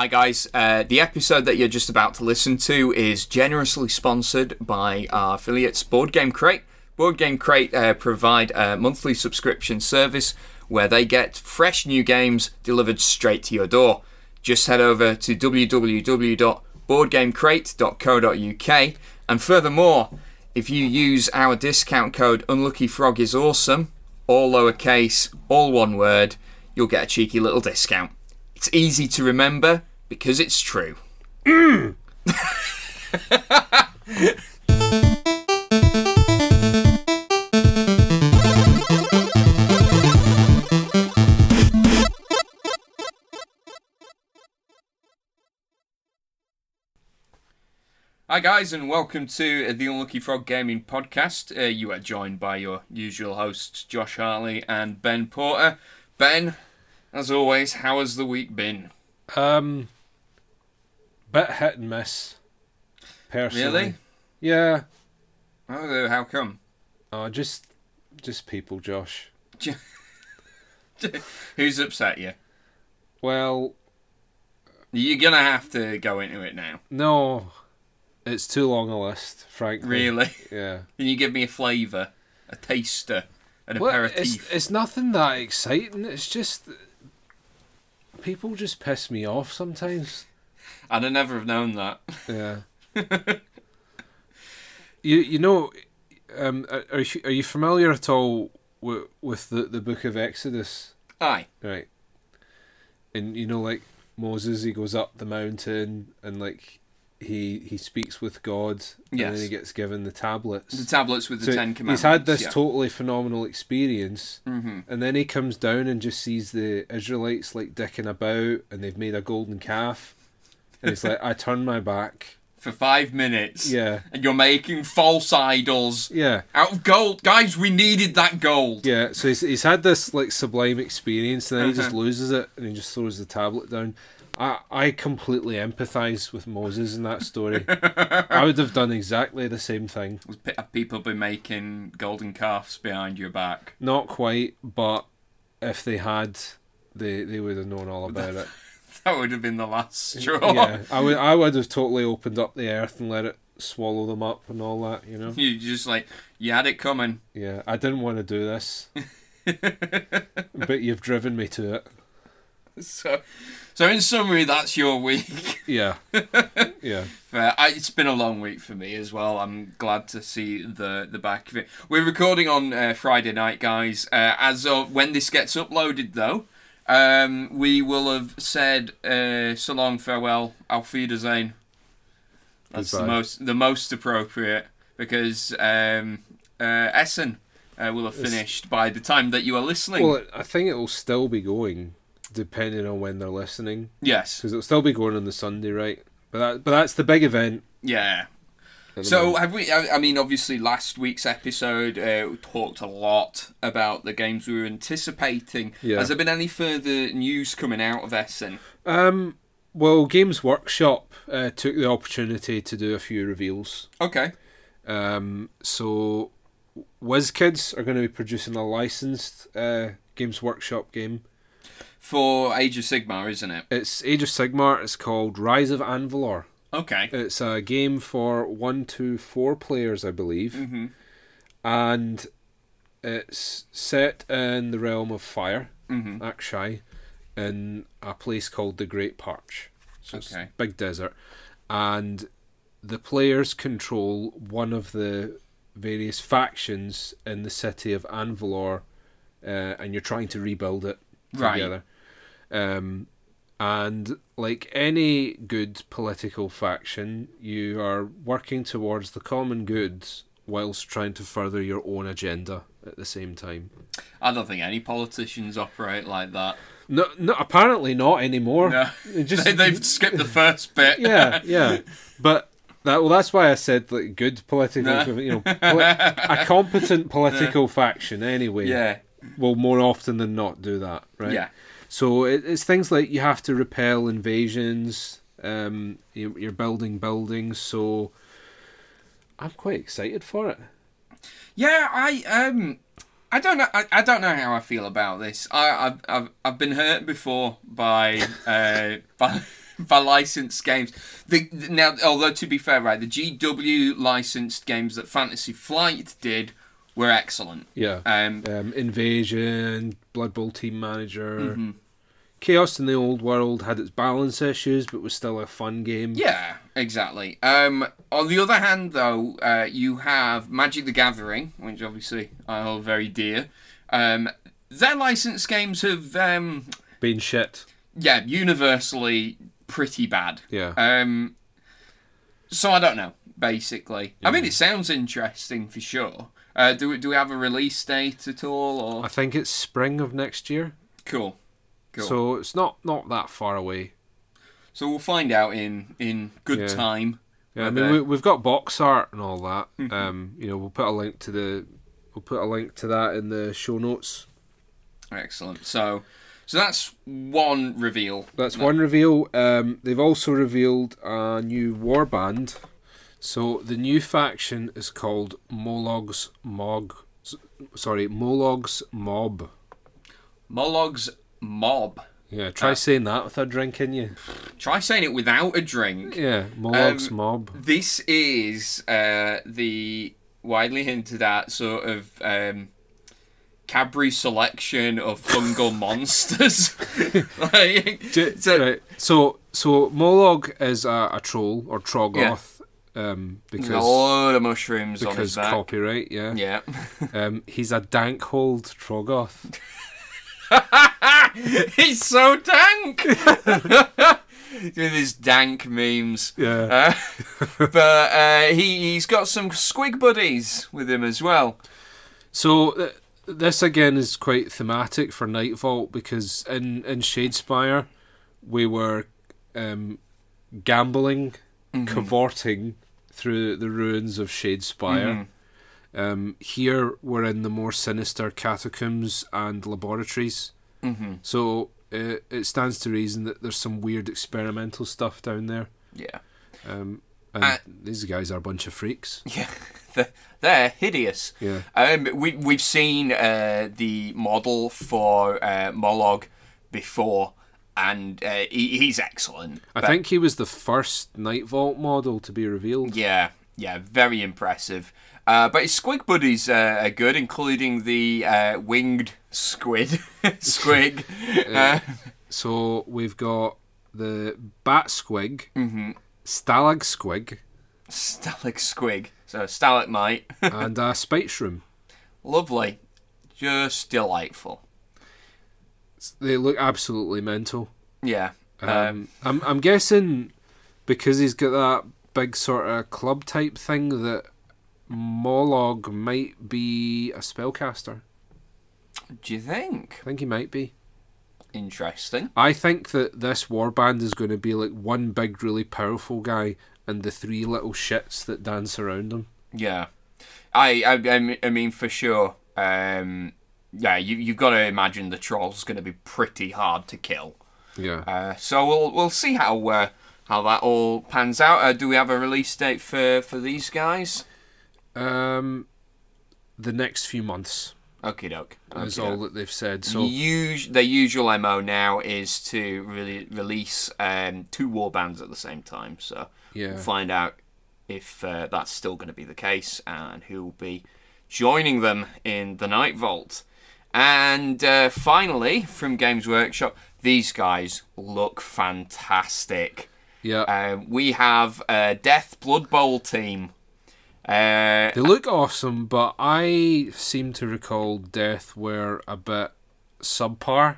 Hi, guys. Uh, the episode that you're just about to listen to is generously sponsored by our affiliates, Board Game Crate. Board Game Crate uh, provide a monthly subscription service where they get fresh new games delivered straight to your door. Just head over to www.boardgamecrate.co.uk and furthermore, if you use our discount code Unlucky Frog is awesome, all lowercase, all one word, you'll get a cheeky little discount. It's easy to remember because it's true. Hi, guys, and welcome to the Unlucky Frog Gaming Podcast. Uh, you are joined by your usual hosts, Josh Hartley and Ben Porter. Ben, as always, how has the week been? Um, bit hit and miss. Personally, Really? Yeah. Oh, how come? Oh, just, just people, Josh. Who's upset you? Well, You're gonna have to go into it now. no, it's too long a list, frankly. Really? Yeah. Can you give me a flavour, a taster, an Well, aperitif? it's it's nothing that exciting. It's just people just piss me off sometimes. I'd have never have known that. Yeah. you you know, um, are are you, are you familiar at all with with the the Book of Exodus? Aye. Right. And you know, like Moses, he goes up the mountain and like he he speaks with God, and Yes. then he gets given the tablets. The tablets with the So Ten Commandments. he's had this yeah. totally phenomenal experience, Mhm. and then he comes down and just sees the Israelites like dicking about, and they've made a golden calf, and he's like, "I turn my back." For five minutes. Yeah, And you're making false idols yeah, out of gold. Guys, we needed that gold. yeah. So he's he's had this like sublime experience, and then he just Uh-huh. loses it, and he just throws the tablet down. I I completely empathise with Moses in that story. I would have done exactly the same thing. Have people been making golden calves behind your back? Not quite, but if they had, they they would have known all about it. That would have been the last straw. Yeah, I would I would have totally opened up the earth and let it swallow them up and all that. You know. You just like you had it coming. Yeah, I didn't want to do this, but you've driven me to it. So, so in summary, that's your week. Yeah, yeah. Uh, I, it's been a long week for me as well. I'm glad to see the the back of it. We're recording on uh, Friday night, guys. Uh, as of when this gets uploaded, though, um, we will have said uh, so long, farewell, auf Wiedersehen. That's the most the most appropriate because um, uh, Essen uh, will have It's- finished by the time that you are listening. Well, I think it will still be going, depending on when they're listening, yes, because it'll still be going on the Sunday, right? But that, but that's the big event. yeah. So have we? I mean, obviously, last week's episode uh, we talked a lot about the games we were anticipating. Yeah. Has there been any further news coming out of Essen? um, well, Games Workshop uh, took the opportunity to do a few reveals. Okay. Um, so WizKids are going to be producing a licensed uh, Games Workshop game. For Age of Sigmar, isn't it? It's Age of Sigmar. It's called Rise of Anvalor. Okay. It's a game for one to four players, I believe, hmm and it's set in the realm of fire, hmm Aqshy, in a place called the Great Parch. So it's Okay. big desert, and the players control one of the various factions in the city of Anvalor, uh, and you're trying to rebuild it Right. together. Um, and like any good political faction, you are working towards the common good whilst trying to further your own agenda at the same time. I don't think any politicians operate like that. No, no apparently not anymore. No. Just they, they've skipped the first bit. yeah, yeah. But that well, that's why I said like good political, No. you know, poli- a competent political faction anyway Yeah. will more often than not do that, right? Yeah. So it, it's things like you have to repel invasions. Um, you, you're building buildings, so I'm quite excited for it. Yeah, I um, I don't know. I, I don't know how I feel about this. I, I've I've I've been hurt before by uh by by licensed games. The- now, although to be fair, right, the GW licensed games that Fantasy Flight did were excellent. Yeah. Um, Um, Invasion, Blood Bowl Team Manager. Mm-hmm. Chaos in the Old World had its balance issues, but was still a fun game. yeah, exactly. Um, on the other hand, though, uh, you have Magic the Gathering, which obviously I hold very dear. Um, their licensed games have, um, Been shit. yeah, universally pretty bad. Yeah. Um, so I don't know. Basically, I mean, it sounds interesting for sure. Uh, do we do we have a release date at all? Or I think it's spring of next year. cool, cool. So, it's not not that far away. So we'll find out in in good Yeah. time. Yeah, I mean we, we've got box art and all that. Mm-hmm. Um, you know, we'll put a link to the we'll put a link to that in the show notes. Excellent. So, so that's one reveal. That's one reveal. Um, they've also revealed a new warband. So the new faction is called Molog's Mog. Sorry, Molog's Mob. Molog's Mob. Yeah, try Ah. saying that with a drink in you. Try saying it without a drink. Yeah, Molog's Um, Mob. This is uh, the widely hinted at sort of um, Cadbury selection of fungal monsters. like, so- right. So so Molog is a, a troll or Troggoth. Um, because a load of mushrooms on his because back. copyright. Yeah. yeah. Um, he's a dankhold Troggoth. He's so dank! With his dank memes. Yeah. Uh, but uh, he, he's got some squig buddies with him as well. So th- this again is quite thematic for Night Vault because in in Shadespire we were um, gambling, cavorting through the ruins of Shadespire. Um, here we're in the more sinister catacombs and laboratories. Mm-hmm. So uh, it stands to reason that there's some weird experimental stuff down there. Yeah. Um, and Uh, these guys are a bunch of freaks. Yeah. They're, they're hideous. Yeah. Um, we, we've seen uh, the model for uh, Molog before, and uh, he, he's excellent. I But- think he was the first Night Vault model to be revealed. Yeah, yeah, very impressive. Uh, but his squig buddies uh, are good, including the uh, winged squid. squig. Uh, So we've got the Bat Squig, mhm. Stalag Squig, stalag squig. So stalagmite. and a Spite Shroom. Lovely. Just delightful. They look absolutely mental. Yeah. Um, Um, I'm I'm guessing because he's got that big sort of club type thing that Molog might be a spellcaster. do you think? I think he might be. Interesting. I think that this warband is going to be like one big, really powerful guy and the three little shits that dance around him. Yeah. I, I, I mean- for sure. Um, yeah, you, you've got to imagine the troll's going to be pretty hard to kill. Yeah. Uh, so we'll we'll see how uh, how that all pans out. Uh, do we have a release date for, for these guys? Um, the next few months Okie doke. That's all that they've said. So Us- their usual MO now is to really release um, two war bands at the same time. So yeah, we'll find out if uh, that's still going to be the case and who will be joining them in the Night Vault. And uh, finally, from Games Workshop, these guys look fantastic. yeah. Um, we have a Death Blood Bowl team. Uh, they look awesome, but I seem to recall Death were a bit subpar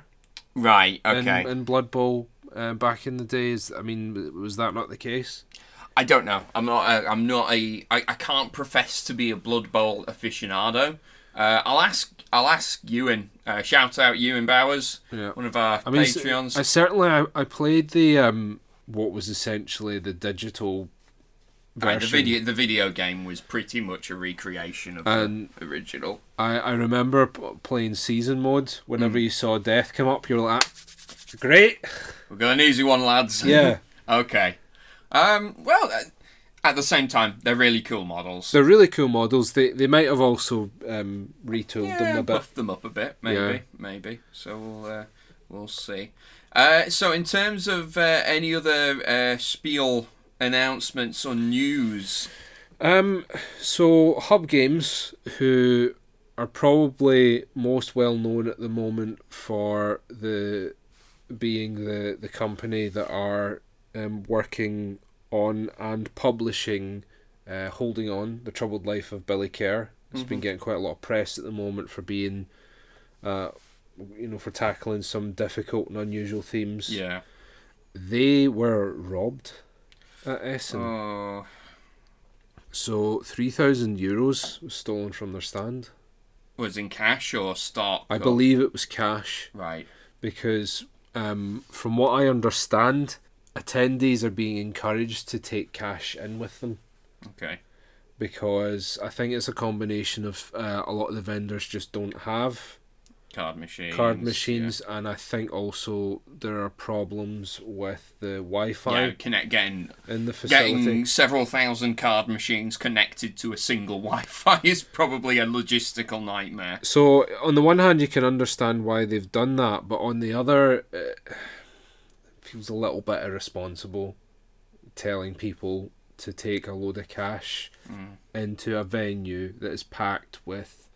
right, okay. in, in Blood Bowl uh, back in the days. I mean, was that not the case? I don't know. I'm not. A, I'm not a. I, I can't profess to be a Blood Bowl aficionado. Uh, I'll ask. I'll ask Ewan. Uh, shout out Ewan Bowers, Yeah. one of our I mean, Patreons. I certainly I, I played the um what was essentially the digital Right, the version. video. The video game was pretty much a recreation of And- the original. I, I remember p- playing season mode. Whenever Hmm. you saw death come up, you're like, "Ah, great, We've got an easy one, lads. yeah. okay. Um. Well, uh, at the same time, they're really cool models. They're really cool models. They they might have also um, retooled them a bit. buff them up a bit, maybe, Yeah. maybe. So we'll uh, we'll see. Uh, so, in terms of uh, any other uh, spiel announcements or news, Um, so Hub Games, who are probably most well known at the moment for the being the the company that are um, working on and publishing uh, holding on the troubled life of billy kerr it's been Mhm. getting quite a lot of press at the moment for being uh, you know for tackling some difficult and unusual themes yeah. they were robbed at essen Oh, so 3000 euros was stolen from their stand was in cash or stock? i or- believe it was cash Right. because um, from what I understand, attendees are being encouraged to take cash in with them Okay. because I think it's a combination of uh, a lot of the vendors just don't have Card machines. card yeah. machines, and I think also there are problems with the Wi-Fi Yeah, connect getting in the facility. getting several thousand card machines connected to a single Wi-Fi is probably a logistical nightmare. So on the one hand, you can understand why they've done that, but on the other, it feels a little bit irresponsible telling people to take a load of cash Mm. into a venue that is packed with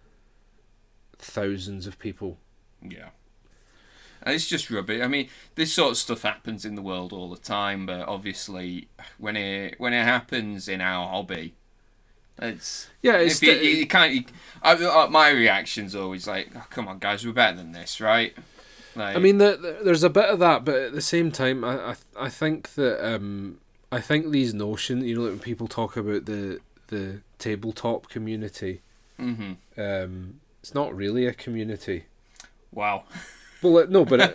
thousands of people. Yeah. And it's just rubbish. I mean, this sort of stuff happens in the world all the time, but obviously, when it when it happens in our hobby, it's Yeah, it's you, you can't. You, I, my reaction's always like, oh, "Come on, guys, we're better than this, right?" Like, I mean, the, the, there's a bit of that, but at the same time, I I, I think that um, I think these notions, you know, like when people talk about the the tabletop community, hmm um, it's not really a community. wow, Well, no, but it,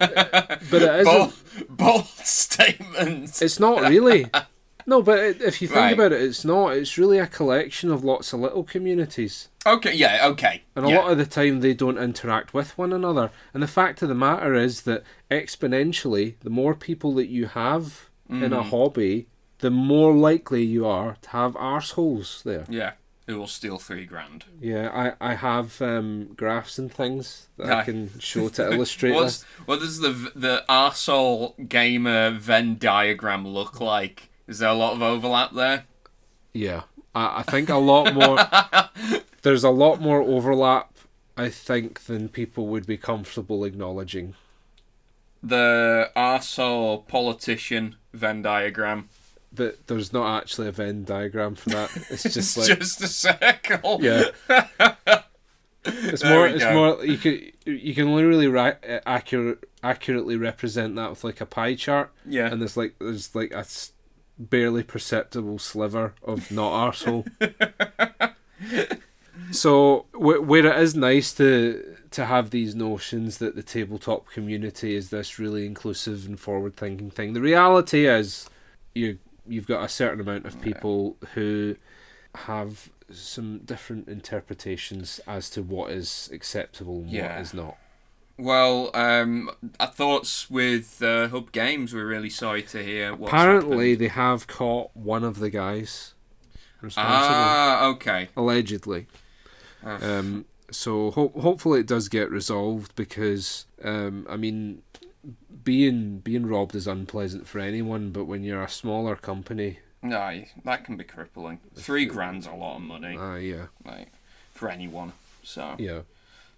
but it bold, isn't. bold statement. It's not really. No, but if you think Right. about it, it's not. It's really a collection of lots of little communities, Okay, yeah, okay, and a yeah. lot of the time they don't interact with one another. And the fact of the matter is that exponentially, the more people that you have in a Mhm. hobby, the more likely you are to have arseholes there. yeah, who will steal three grand? Yeah, I, I have um, graphs and things that Aye. I can show to illustrate What's, this. what does the the arsehole gamer Venn diagram look like? Is there a lot of overlap there? Yeah, I, I think a lot more. there's a lot more overlap, I think, than people would be comfortable acknowledging. The arsehole politician Venn diagram. That there's not actually a Venn diagram for that. It's just It's like just a circle. yeah. It's There more. It's go. more. You can you can literally ra- uh, accurate accurately represent that with like a pie chart, Yeah. and there's like there's like a barely perceptible sliver of not arsehole. so wh- where it is nice to to have these notions that the tabletop community is this really inclusive and forward thinking thing. The reality is you you've got a certain amount of people who have some different interpretations as to what is acceptable and Yeah. what is not. Well, um, our thoughts with uh, Hub Games. We're really sorry to hear. Apparently, happened. they have caught one of the guys responsible, Ah, okay. allegedly. Um, so ho- hopefully it does get resolved because um, I mean, being being robbed is unpleasant for anyone, but when you're a smaller company, no, that can be crippling. Three grand's a lot of money, uh, yeah, like for anyone. So, yeah,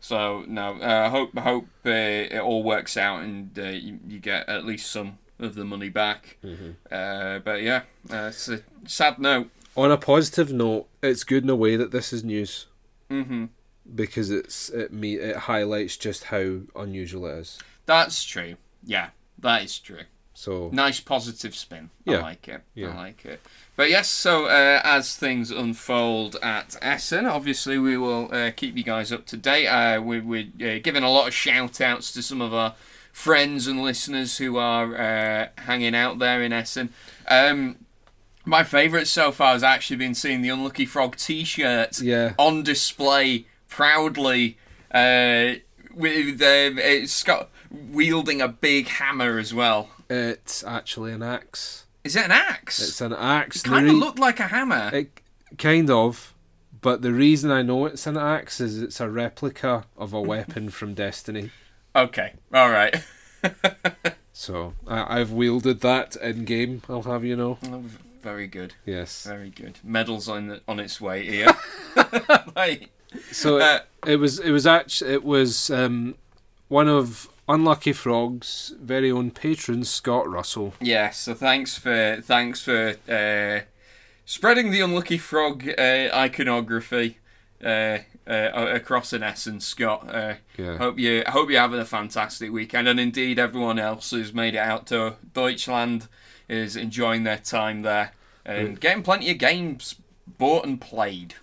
so no. I uh, hope hope uh, it all works out and uh, you, you get at least some of the money back. Mhm. Uh, but yeah, uh, it's a sad note. On a positive note, it's good in a way that this is news hmm because it's it me it highlights just how unusual it is. That's true. Yeah, that is true. So Nice positive spin. Yeah. I like it. Yeah. I like it. But yes, so uh, as things unfold at Essen, obviously we will uh, keep you guys up to date. Uh, we, we're uh, giving a lot of shout outs to some of our friends and listeners who are uh, hanging out there in Essen. Um, my favourite so far has actually been seeing the Unlucky Frog t shirt yeah, on display proudly uh, with um, it's got wielding a big hammer as well. it's actually an axe. Is it an axe? It's an axe. The kind of re- looked like a hammer. It kind of, but the reason I know it's an axe is it's a replica of a weapon from Destiny. okay, all right. So I, I've wielded that in game. I'll have you know. Oh, very good, Yes. very good. Medals on the, on its way here. like, So uh, it was. It was actually. It was um, one of Unlucky Frog's very own patrons, Scott Russell. yeah. So thanks for thanks for uh, spreading the unlucky frog uh, iconography uh, uh, across an Essen, Scott. Uh, Yeah. Hope you hope you're having a fantastic weekend, and indeed everyone else who's made it out to Deutschland is enjoying their time there and getting plenty of games bought and played.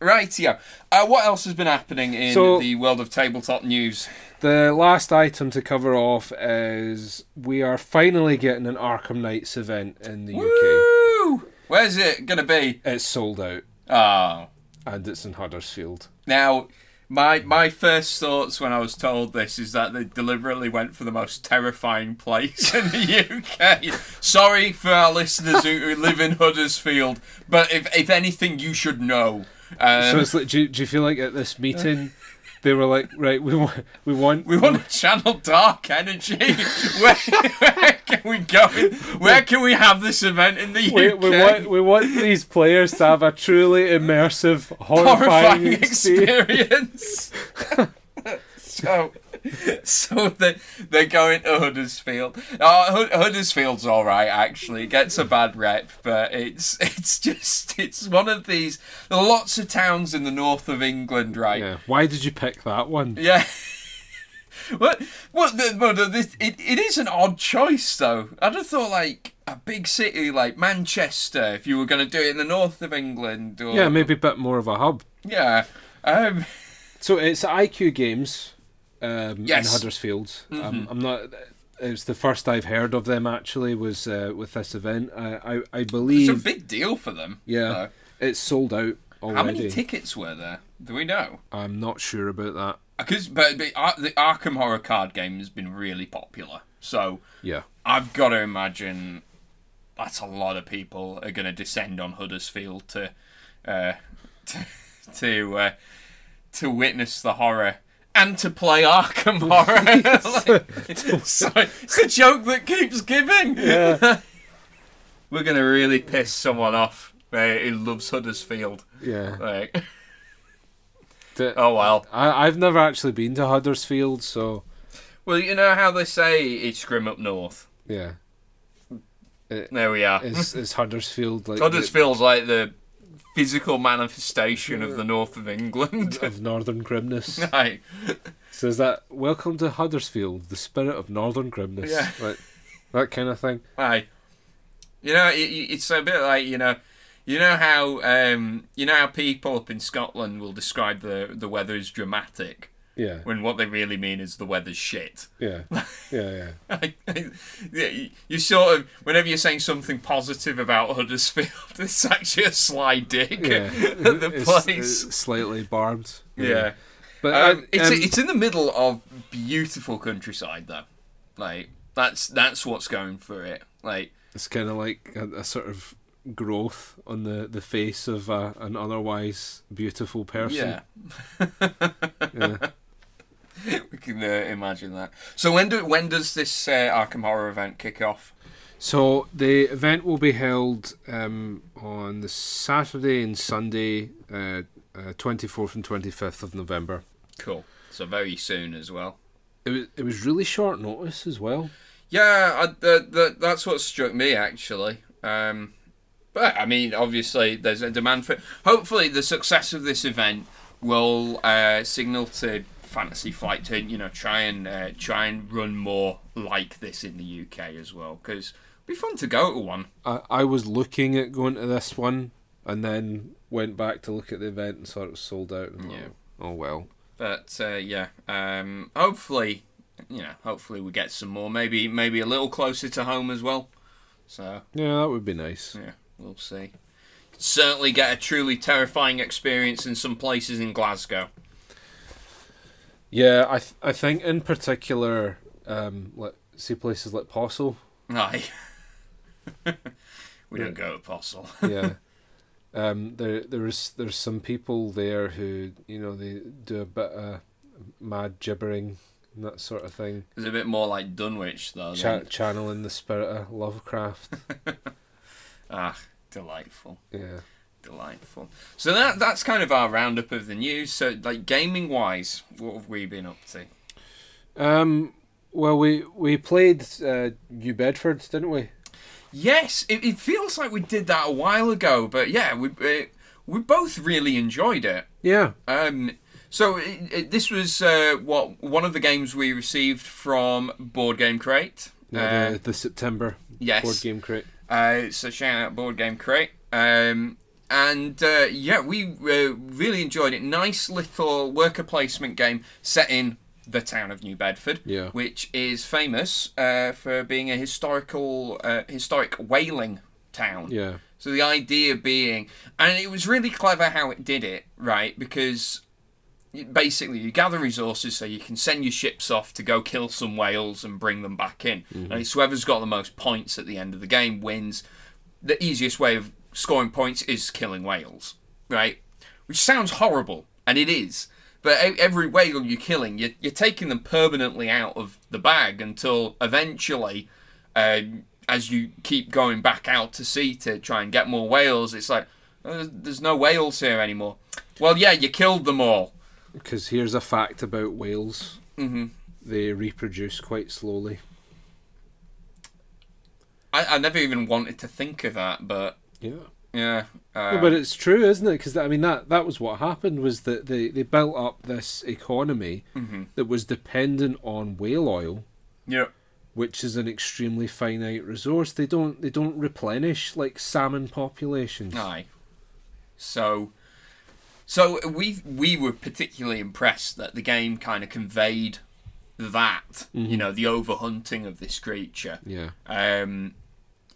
Right, yeah. Uh, what else has been happening in So- the world of tabletop news? The last item to cover off is we are finally getting an Arkham Nights event in the UK. Where's it gonna be? It's sold out Oh, and it's in Huddersfield. now my my first thoughts when I was told this is that they deliberately went for the most terrifying place in the UK. Sorry for our listeners who, who live in Huddersfield, but if if anything, you should know. Um, so it's like, do do you feel like at this meeting they were like, right, we want, we want, we want to channel dark energy. where, where can we go? Where can we have this event in the we, UK? we want, we want these players to have a truly immersive, horrifying, horrifying experience. experience. so, so they they're going to Huddersfield. Oh, Hud- Huddersfield's all right actually. It gets a bad rep, but it's it's just it's one of these. There are lots of towns in the north of England, right? Yeah. Why did you pick that one? Yeah. What? What? The, well, the, this, it, it is an odd choice, though. I'd have thought like a big city like Manchester, if you were going to do it in the north of England, or Yeah, maybe a bit more of a hub. yeah. Um, So it's IQ Games um, Yes. Mm-hmm. in Huddersfield. Um, I'm not. It's the first I've heard of them. Actually, was uh, with this event. I I, I it's a big deal for them. Yeah. though. it's sold out already. How many tickets were there? Do we know? I'm not sure about that. Because but, but Ar- the Arkham Horror card game has been really popular, so Yeah. I've got to imagine that's a lot of people are going to descend on Huddersfield to uh, to to, uh, to witness the horror and to play Arkham Horror. Like, so, it's a joke that keeps giving. Yeah. We're going to really piss someone off uh, who loves Huddersfield. Yeah. Like, The- oh well. I I've never actually been to Huddersfield, so Well, you know how they say it's grim up north. yeah. There we are. Is is Huddersfield like Huddersfield's like the physical manifestation of the north of England. of northern grimness? Right. So is that welcome to Huddersfield, the spirit of northern grimness? Yeah. Like, that kind of thing. Aye. You know, it- it's a bit like you know, you know how um, you know how people up in Scotland will describe the the weather as dramatic Yeah. when what they really mean is the weather's shit. Yeah. Yeah. Yeah. Yeah, you- you sort of whenever you're saying something positive about Huddersfield, it's actually a sly dig Yeah. at the It's- place. it's slightly barbed. yeah. But Um, um, it's um, it's in the middle of beautiful countryside though. Like that's that's what's going for it. Like it's kind of like a, a sort of growth on the, the face of uh, an otherwise beautiful person. yeah, Yeah. we can uh, imagine that. So when do when does this uh, Arkham Horror event kick off? So the event will be held um, on the Saturday and Sunday, uh, twenty fourth and twenty fifth of November. Cool. So very soon as well. It was it was really short notice as well. Yeah, I, the, the, that's what struck me actually. Um, but I mean, obviously, there's a demand for. Hopefully, the success of this event will uh, signal to Fantasy Flight to you know try and uh, try and run more like this in the UK as well because it'd be fun to go to one. I, I was looking at going to this one, and then went back to look at the event and saw it was sold out. and Yeah. Oh, oh well. But uh, yeah, um, hopefully, you know, hopefully we get some more. Maybe maybe a little closer to home as well. So Yeah, that would be nice. Yeah, we'll see. Could certainly get a truly terrifying experience in some places in Glasgow. Yeah, I th- I think in particular, um, like see places like Possil. Aye. we don't go to Possil. yeah. Um, there, there's, there's some people there who, you know, they do a bit of mad gibbering and that sort of thing. It's a bit more like Dunwich, though. Cha- channeling the spirit of Lovecraft. Ah, delightful. yeah. Delightful. So that that's kind of our roundup of the news. So, like gaming wise, what have we been up to? Um. Well, we we played uh, New Bedford, didn't we? Yes, it, it feels like we did that a while ago, but yeah, we uh, we both really enjoyed it. Yeah. Um, so it, it, this was uh, what one of the games we received from Board Game Crate. Yeah, Uh, the, the September yes. board game crate. Uh, so shout out Board Game Crate. Um, and uh, yeah, we uh, really enjoyed it. Nice little worker placement game set in the town of New Bedford, Yeah. which is famous uh, for being a historical, uh, historic whaling town. Yeah. So the idea being, and it was really clever how it did it, right? Because basically you gather resources so you can send your ships off to go kill some whales and bring them back in. And it's whoever's got the most points at the end of the game wins. The easiest way of scoring points is killing whales, right? Which sounds horrible, and it is. But every whale you're killing, you're, you're taking them permanently out of the bag until eventually, uh, as you keep going back out to sea to try and get more whales, it's like, "Uh, there's no whales here anymore. Well, yeah, you killed them all. Because here's a fact about whales: hmm they reproduce quite slowly. I, I never even wanted to think of that, but Yeah. yeah. Uh, No, but it's true, isn't it? Because I mean, that that was what happened. Was that they they built up this economy mhm. that was dependent on whale oil, yeah. which is an extremely finite resource. They don't they don't replenish like salmon populations. Aye. So, so we we were particularly impressed that the game kind of conveyed that you know the overhunting of this creature Yeah. um,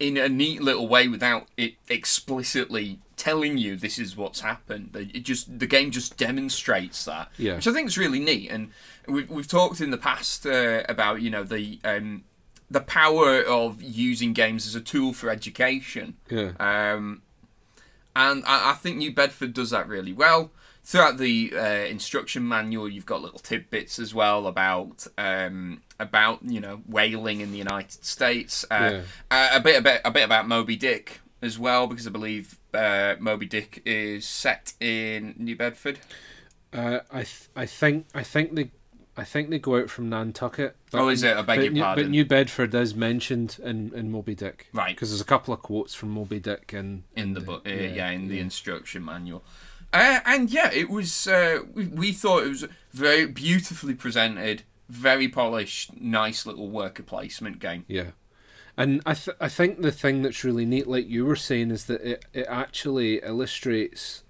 in a neat little way without it explicitly telling you this is what's happened. It just the game just demonstrates that, Yeah. which I think is really neat. And we've we've talked in the past uh, about you know the um, the power of using games as a tool for education. Yeah. Um, and I, I think New Bedford does that really well. Throughout the uh, instruction manual, you've got little tidbits as well about um, about you know whaling in the United States. Uh, uh, a bit about a bit about Moby Dick as well, because I believe uh, Moby Dick is set in New Bedford. Uh, I th- I think I think they I think they go out from Nantucket. Oh, is it? I beg but, your New, pardon. but New Bedford is mentioned in, in Moby Dick. Right. Because there's a couple of quotes from Moby Dick in in the book, uh, yeah, yeah, in the yeah. instruction manual. Uh, and yeah, it was. Uh, we, we thought it was very beautifully presented, very polished, nice little worker placement game. Yeah. And I th- I think the thing that's really neat, like you were saying, is that it, it actually illustrates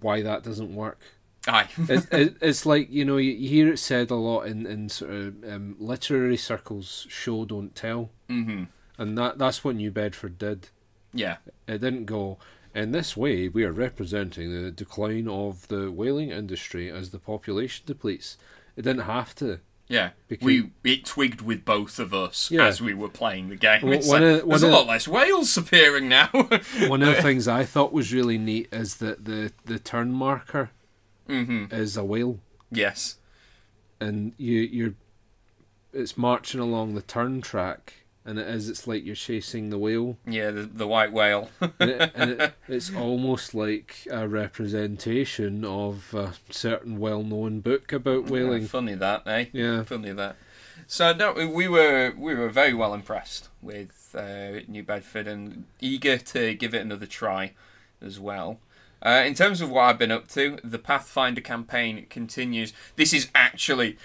why that doesn't work. Aye, It's, it's like you know you hear it said a lot in, in sort of um, literary circles, show don't tell, hmm and that that's what New Bedford did. yeah, It didn't go. In this way, we are representing the decline of the whaling industry as the population depletes. It didn't have to. yeah. Because- we it twigged with both of us Yeah. as we were playing the game. Well, like, of- there's a lot less whales appearing now. One of the things I thought was really neat is that the, the turn marker hmm is a whale, Yes. and you you're it's marching along the turn track, and it is it's like you're chasing the whale, Yeah, the, the white whale. and, it, and it, it's almost like a representation of a certain well-known book about whaling. Funny that, eh? Yeah. Funny that. So no, we were we were very well impressed with uh, New Bedford and eager to give it another try as well. Uh, in terms of what I've been up to, the Pathfinder campaign continues. This is actually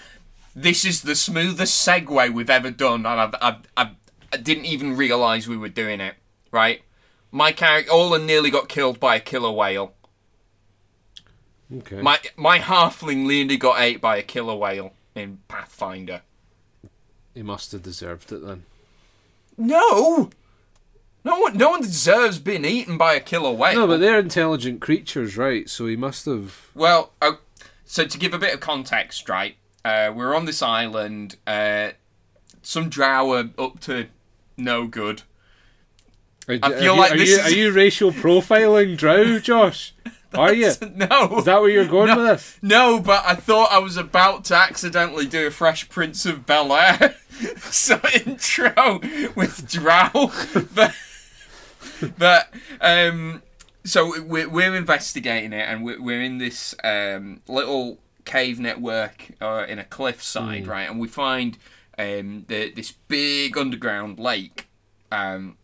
this is the smoothest segue we've ever done, and I've, I've, I've, I didn't even realise we were doing it. Right, my character Olin nearly got killed by a killer whale. Okay. My my halfling nearly got ate by a killer whale in Pathfinder. he must have deserved it then. No, no one, no one deserves being eaten by a killer whale. No, but they're intelligent creatures, right? So he must have. well, uh, so to give a bit of context, right? Uh, we're on this island. Uh, some drow are up to no good. I feel like are this you, is- are you racial profiling Drow, Josh? Are you? no. Is that where you're going No. with this? No, but I thought I was about to accidentally do a Fresh Prince of Bel Air so intro with Drow, but but um, so we're we're investigating it, and we're, we're in this um little cave network uh, in a cliffside, right? And we find um the, this big underground lake, um,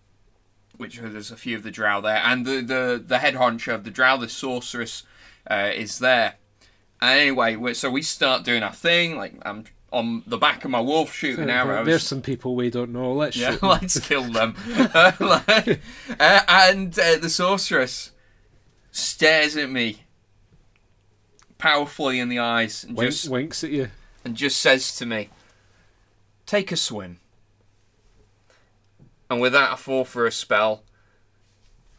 which there's a few of the Drow there, and the the the head honcho of the Drow, the sorceress, uh, is there. And anyway, so we start doing our thing. Like I'm on the back of my wolf shooting arrows. There's some people we don't know. Let's Yeah, shoot let's kill them. Uh, like- uh, and uh, the sorceress stares at me powerfully in the eyes and Wink, just winks at you. and just says to me, "Take a swim." And with that, I fall for a spell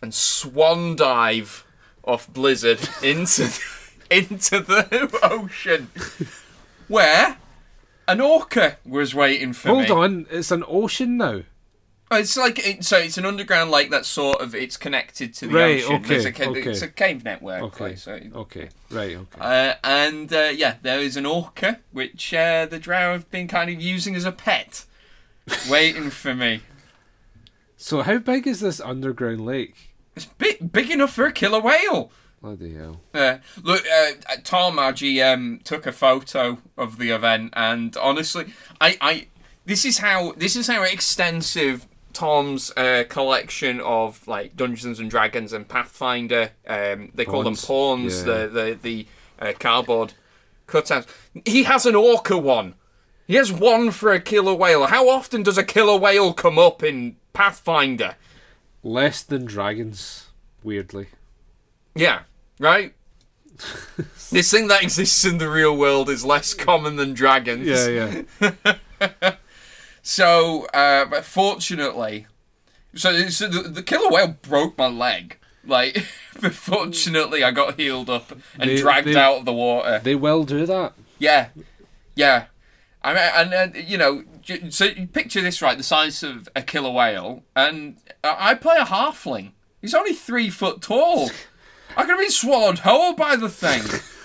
and swan dive off Blizzard into into the ocean, where an orca was waiting for me. Hold on, it's an ocean now. Oh, It's like it, so. It's an underground lake that's sort of it's connected to the Right, ocean. okay, it's, a, okay. it's a cave network. Okay, so, okay, right, okay. uh, and uh, yeah, there is an orca which uh, the drow have been kind of using as a pet, waiting for me. So how big is this underground lake? It's big, big enough for a killer whale. Bloody hell! Uh, look, uh, Tom, our GM, took a photo of the event, and honestly, I, I, this is how this is how extensive Tom's uh, collection of like Dungeons and Dragons and Pathfinder. Um, they call them Pawns, pawns. yeah. The the the uh, cardboard cutouts. He has an orca one. He has one for a killer whale. How often does a killer whale come up in Pathfinder? Less than dragons, weirdly. Yeah, right? this thing that exists in the real world is less common than dragons. Yeah, yeah. So, uh, but fortunately, so, so the, the killer whale broke my leg. Like, but fortunately, I got healed up and They- dragged they- out of the water. They will do that. Yeah, yeah. I mean, and uh, you know, so you picture this right, the size of a killer whale, and I I play a halfling. He's only three foot tall. I could have been swallowed whole by the thing.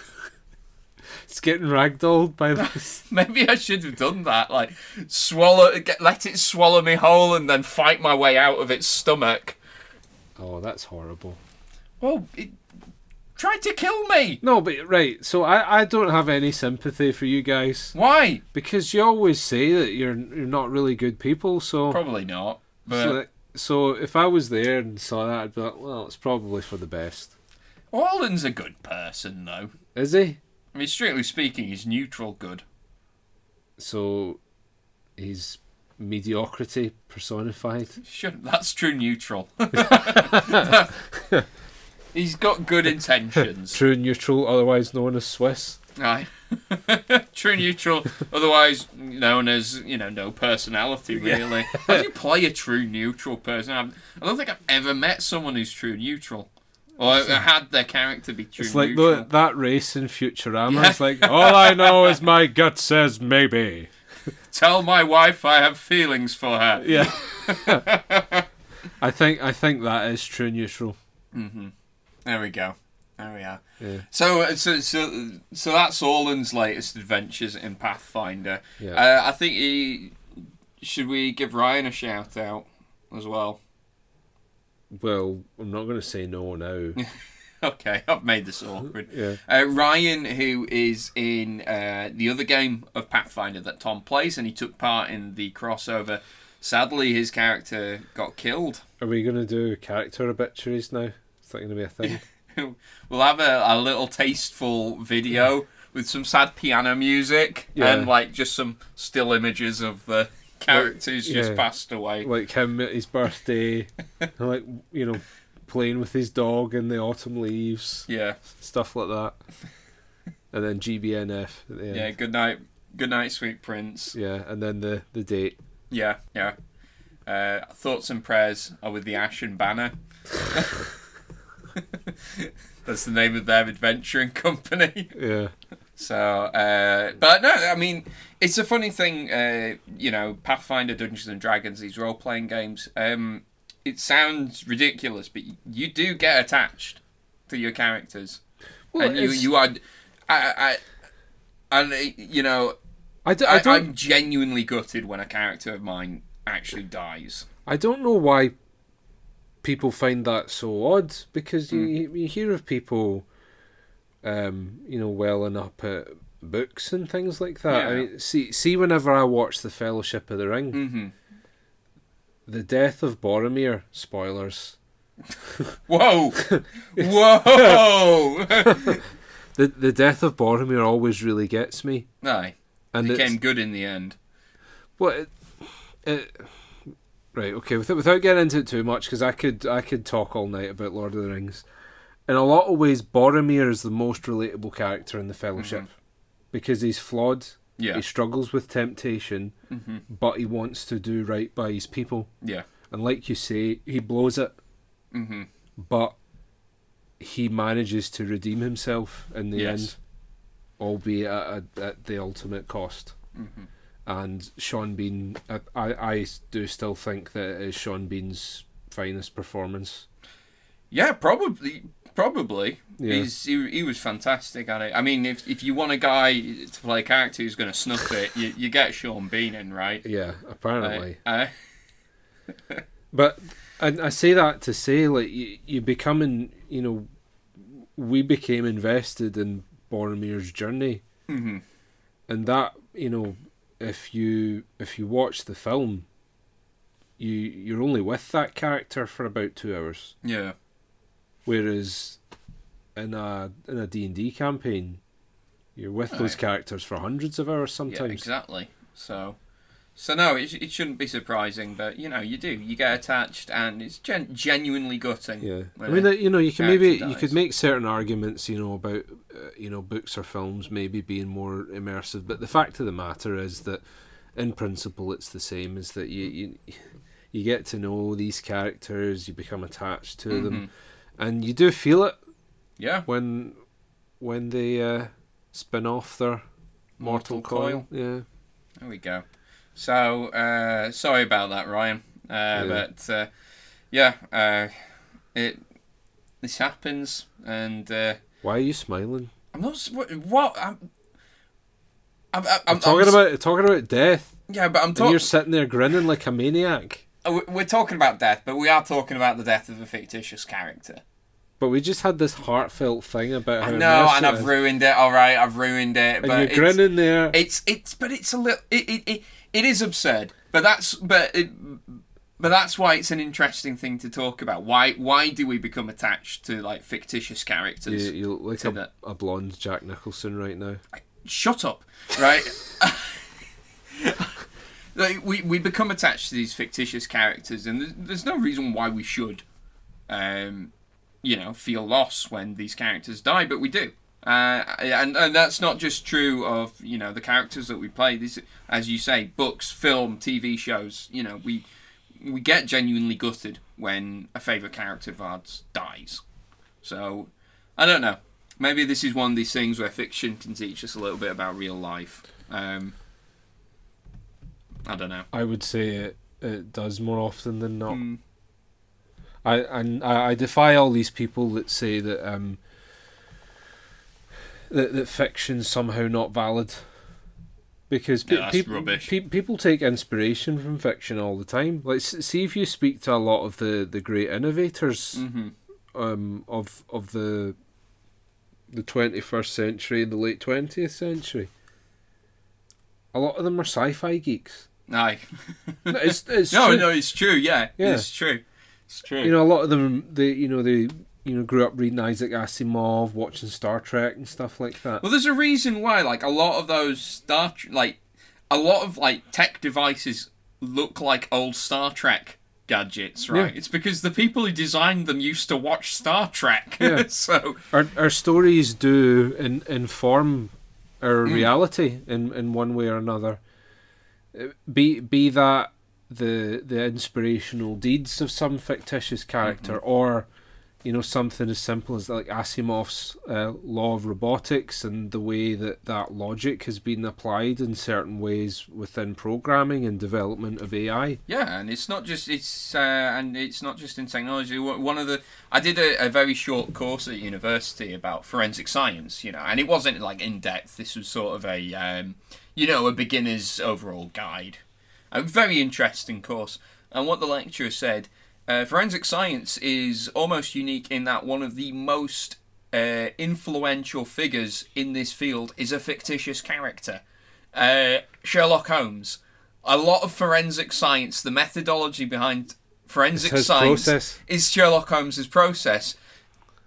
It's getting ragdolled by this. Maybe I should have done that. Like, swallow, get, let it swallow me whole, and then fight my way out of its stomach. oh, that's horrible. Well, it tried to kill me. No, but right. So I, I don't have any sympathy for you guys Why? because you always say that you're you're not really good people. So Probably not. But so, that- so if I was there and saw that, I'd be like, well, it's probably for the best. Orland's a good person, though. Is he? I mean, strictly speaking, he's neutral good. So he's mediocrity personified. Sure, that's true neutral. he's got good intentions. True neutral, otherwise known as Swiss. Aye. True neutral, otherwise known as you know no personality really. How do you play a true neutral person? I'm- I don't think I've ever met someone who's true neutral, or had their character be true It's like the, that race in Futurama. Yeah. It's like all I know is my gut says maybe. Tell my wife I have feelings for her. Yeah. I think I think that is true neutral. Mhm. There we go. There we are. Yeah. So, uh, so, so, so that's Orland's latest adventures in Pathfinder. Yeah. Uh, I think he should we give Ryan a shout out as well. Well, I'm not going to say no now. Okay, I've made this awkward. Yeah. Uh, Ryan, who is in uh, the other game of Pathfinder that Tom plays, and he took part in the crossover. Sadly, his character got killed. Are we going to do character obituaries now? Is that going to be a thing? we'll have a, a little tasteful video with some sad piano music Yeah. and like just some still images of the characters just yeah. passed away. like him at his birthday, like you know, playing with his dog in the autumn leaves, Yeah, stuff like that. And then GBNF at the end. yeah. Good night, good night, sweet prince. Yeah, and then the the date. Yeah, yeah. Uh, thoughts and prayers are with the Ashen Banner. That's the name of their adventuring company. Yeah. So, uh, but no, I mean, it's a funny thing, uh, you know, Pathfinder, Dungeons and Dragons, these role playing games. Um, it sounds ridiculous, but you, you do get attached to your characters, Well, and you it's- you are, I, I, and uh, you know, I, d- I I, don't I'm genuinely gutted when a character of mine actually dies. I don't know why people find that so odd because Hmm. you you hear of people, um, you know, welling up at books and things like that. I mean, see, see, whenever I watch the Fellowship of the Ring, hmm the death of Boromir, spoilers. Whoa, whoa! The the death of Boromir always really gets me, Aye, and it came good in the end. Well, it, it, right, okay. Without, without getting into it too much, because I could I could talk all night about Lord of the Rings. In a lot of ways, Boromir is the most relatable character in the Fellowship because he's flawed. Yeah, He struggles with temptation, hmm but he wants to do right by his people. yeah, And like you say, he blows it, hmm but he manages to redeem himself in the Yes. end, albeit at, at, at the ultimate cost. hmm and Sean Bean, I, I, I do still think that it is Sean Bean's finest performance. yeah, probably, probably. Yeah. He's he, he was fantastic at it. I mean, if if you want a guy to play a character who's going to snuff it, you, you get Sean Bean in, right? Yeah, apparently. Uh, But and I say that to say, like, you, you becoming, you know, we became invested in Boromir's journey, hmm and that, you know, if you if you watch the film, you you're only with that character for about two hours. Yeah, Whereas in a in a D and D campaign, you're with those characters for hundreds of hours yeah, sometimes. exactly. So, so no, it, it shouldn't be surprising, but you know, you do. You get attached, and it's gen- genuinely gutting. Yeah, I mean, you know, you can maybe you could make certain arguments, you know, about uh, you know books or films maybe being more immersive, but the fact of the matter is that, in principle, it's the same. Is that you you you get to know these characters, you become attached to Mhm. them, and you do feel it Yeah, when when they uh, spin off their mortal, Mortal coil. Coil. Yeah. there we go. So, uh, sorry about that, Ryan. Uh, But uh, yeah, uh, it this happens, and uh, Why are you smiling? I'm not. What? what I'm, I'm, I'm, I'm, I'm talking about talking about death, Yeah, but I'm and you're sitting there grinning like a maniac. We're talking about death, but we are talking about the death of a fictitious character. But we just had this heartfelt thing about how I know, and I've is. ruined it. All right, I've ruined it. and but you're it's, grinning there. It's it's but it's a little it, it, it, it is absurd. But that's but it, but that's why it's an interesting thing to talk about. Why why do we become attached to like fictitious characters? you look like a, a blonde Jack Nicholson right now. Shut up, right? like we we become attached to these fictitious characters, and there's, there's no reason why we should, um, you know, feel loss when these characters die, but we do. Uh, and and that's not just true of you know the characters that we play. This, as you say, books, film, TV shows. You know, we we get genuinely gutted when a favorite character of ours dies. So I don't know. Maybe this is one of these things where fiction can teach us a little bit about real life. Um, I don't know. I would say it, it does more often than not. Mm, I and I, I defy all these people that say that um that that fiction's somehow not valid. Because pe- Yeah, that's peop- rubbish. pe- people take inspiration from fiction all the time. Like, see if you speak to a lot of the, the great innovators hmm um, of of the the twenty first century and the late twentieth century. A lot of them are sci-fi geeks. Aye. No, it's, it's no, true. no, it's true. Yeah, Yeah. it's true. It's true. You know, a lot of them, they you know they you know grew up reading Isaac Asimov, watching Star Trek and stuff like that. Well, there's a reason why, like, a lot of those Star, like, a lot of like tech devices look like old Star Trek gadgets, right? Yeah. It's because the people who designed them used to watch Star Trek. Yeah. so, Our our stories do in, inform our Mm. reality in, in one way or another. Be be that the the inspirational deeds of some fictitious character Mm-hmm. or you know something as simple as like Asimov's uh, law of robotics and the way that that logic has been applied in certain ways within programming and development of AI. Yeah, and it's not just it's uh, and it's not just in technology. One of the I did a, a very short course at university about forensic science, you know, and it wasn't like in depth. This was sort of a um, you know a beginner's overall guide. A very interesting course, and what the lecturer said uh, forensic science is almost unique in that one of the most uh, influential figures in this field is a fictitious character. Uh, Sherlock Holmes. A lot of forensic science, the methodology behind forensic science process. is Sherlock Holmes's process.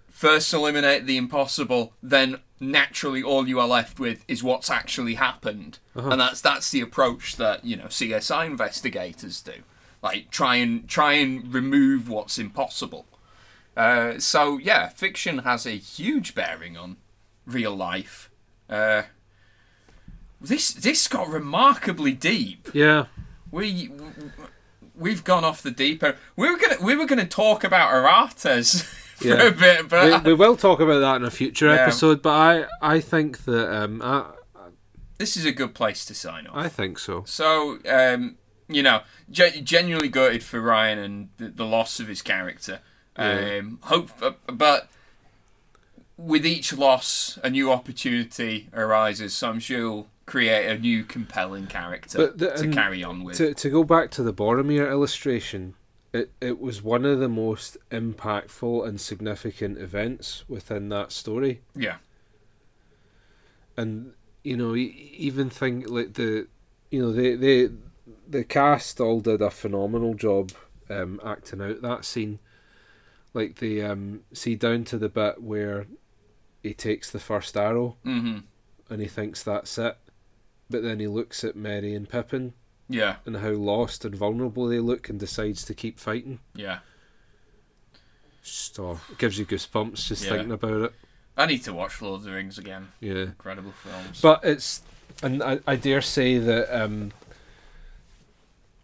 First eliminate the impossible, then naturally all you are left with is what's actually happened. Uh-huh. And that's that's the approach that, you know, CSI investigators do like try and try and remove what's impossible. Uh, so yeah, fiction has a huge bearing on real life. Uh, this this got remarkably deep. Yeah. We we've gone off the deep end. We were gonna we were gonna talk about erratas for Yeah. a bit, but we, we will talk about that in a future Yeah. episode, but I, I think that um, I, this is a good place to sign off. I think so. So, um, you know, ge- genuinely gutted for Ryan and the, the loss of his character. Yeah. Um, hope, but with each loss, a new opportunity arises. So I'm sure create a new compelling character the- to carry on with. To to go back to the Boromir illustration, it it was one of the most impactful and significant events within that story. yeah, and you know even think like the you know they they the cast all did a phenomenal job um acting out that scene like the um see down to the bit where he takes the first arrow mm-hmm. and he thinks that's it but then he looks at Merry and Pippin yeah, and how lost and vulnerable they look and decides to keep fighting yeah. just oh, it gives you goosebumps just Yeah. thinking about it I need to watch Lord of the Rings again. yeah Incredible films. But it's, and I, I dare say that um,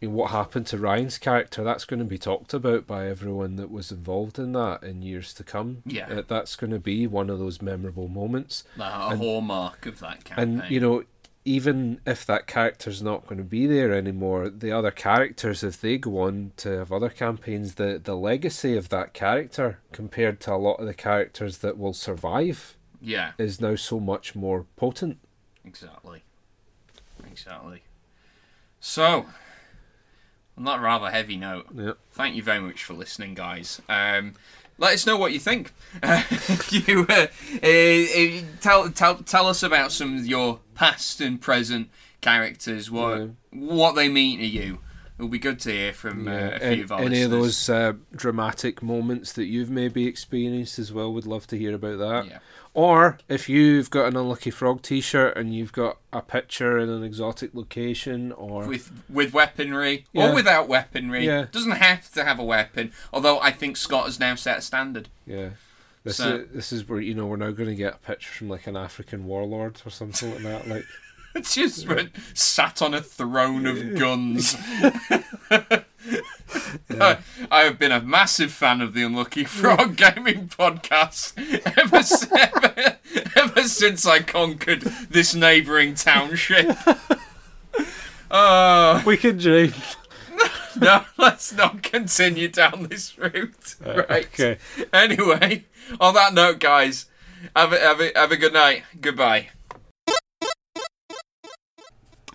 what happened to Ryan's character, that's going to be talked about by everyone that was involved in that in years to come. Yeah. Uh, that's going to be one of those memorable moments. Like, a and- hallmark of that campaign. And, you know, even if that character's not going to be there anymore, the other characters, if they go on to have other campaigns, the, the legacy of that character compared to a lot of the characters that will survive yeah, is now so much more potent. Exactly. Exactly. So, on that rather heavy note, Yeah. thank you very much for listening, guys. Um, let us know what you think. Uh, you uh, uh, uh, tell tell tell us about some of your past and present characters. What Yeah. what they mean to you. It'll be good to hear from uh, a few An- of our any of those uh, dramatic moments that you've maybe experienced as well, would love to hear about that. Yeah. Or if you've got an Unlucky Frog T-shirt and you've got a picture in an exotic location, or with with weaponry Yeah. or without weaponry. Yeah. Doesn't have to have a weapon. Although I think Scott has now set a standard. yeah, this So- is this is where you know we're now going to get a picture from like an African warlord or something like that. Like Just sat on a throne of guns. I, I have been a massive fan of the Unlucky Frog Gaming podcast ever, ever, ever since I conquered this neighbouring township. Oh, we can dream. no, let's not continue down this route. Uh, right. Okay. Anyway, on that note, guys, have a, have a, have a good night. Goodbye.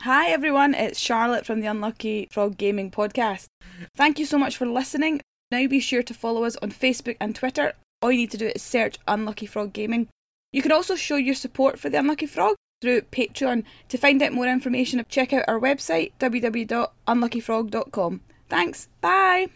Hi everyone, it's Charlotte from the Unlucky Frog Gaming Podcast. Thank you so much for listening. Now be sure to follow us on Facebook and Twitter. All you need to do is search Unlucky Frog Gaming. You can also show your support for the Unlucky Frog through Patreon. To find out more information, check out our website www.unluckyfrog.com. Thanks, bye!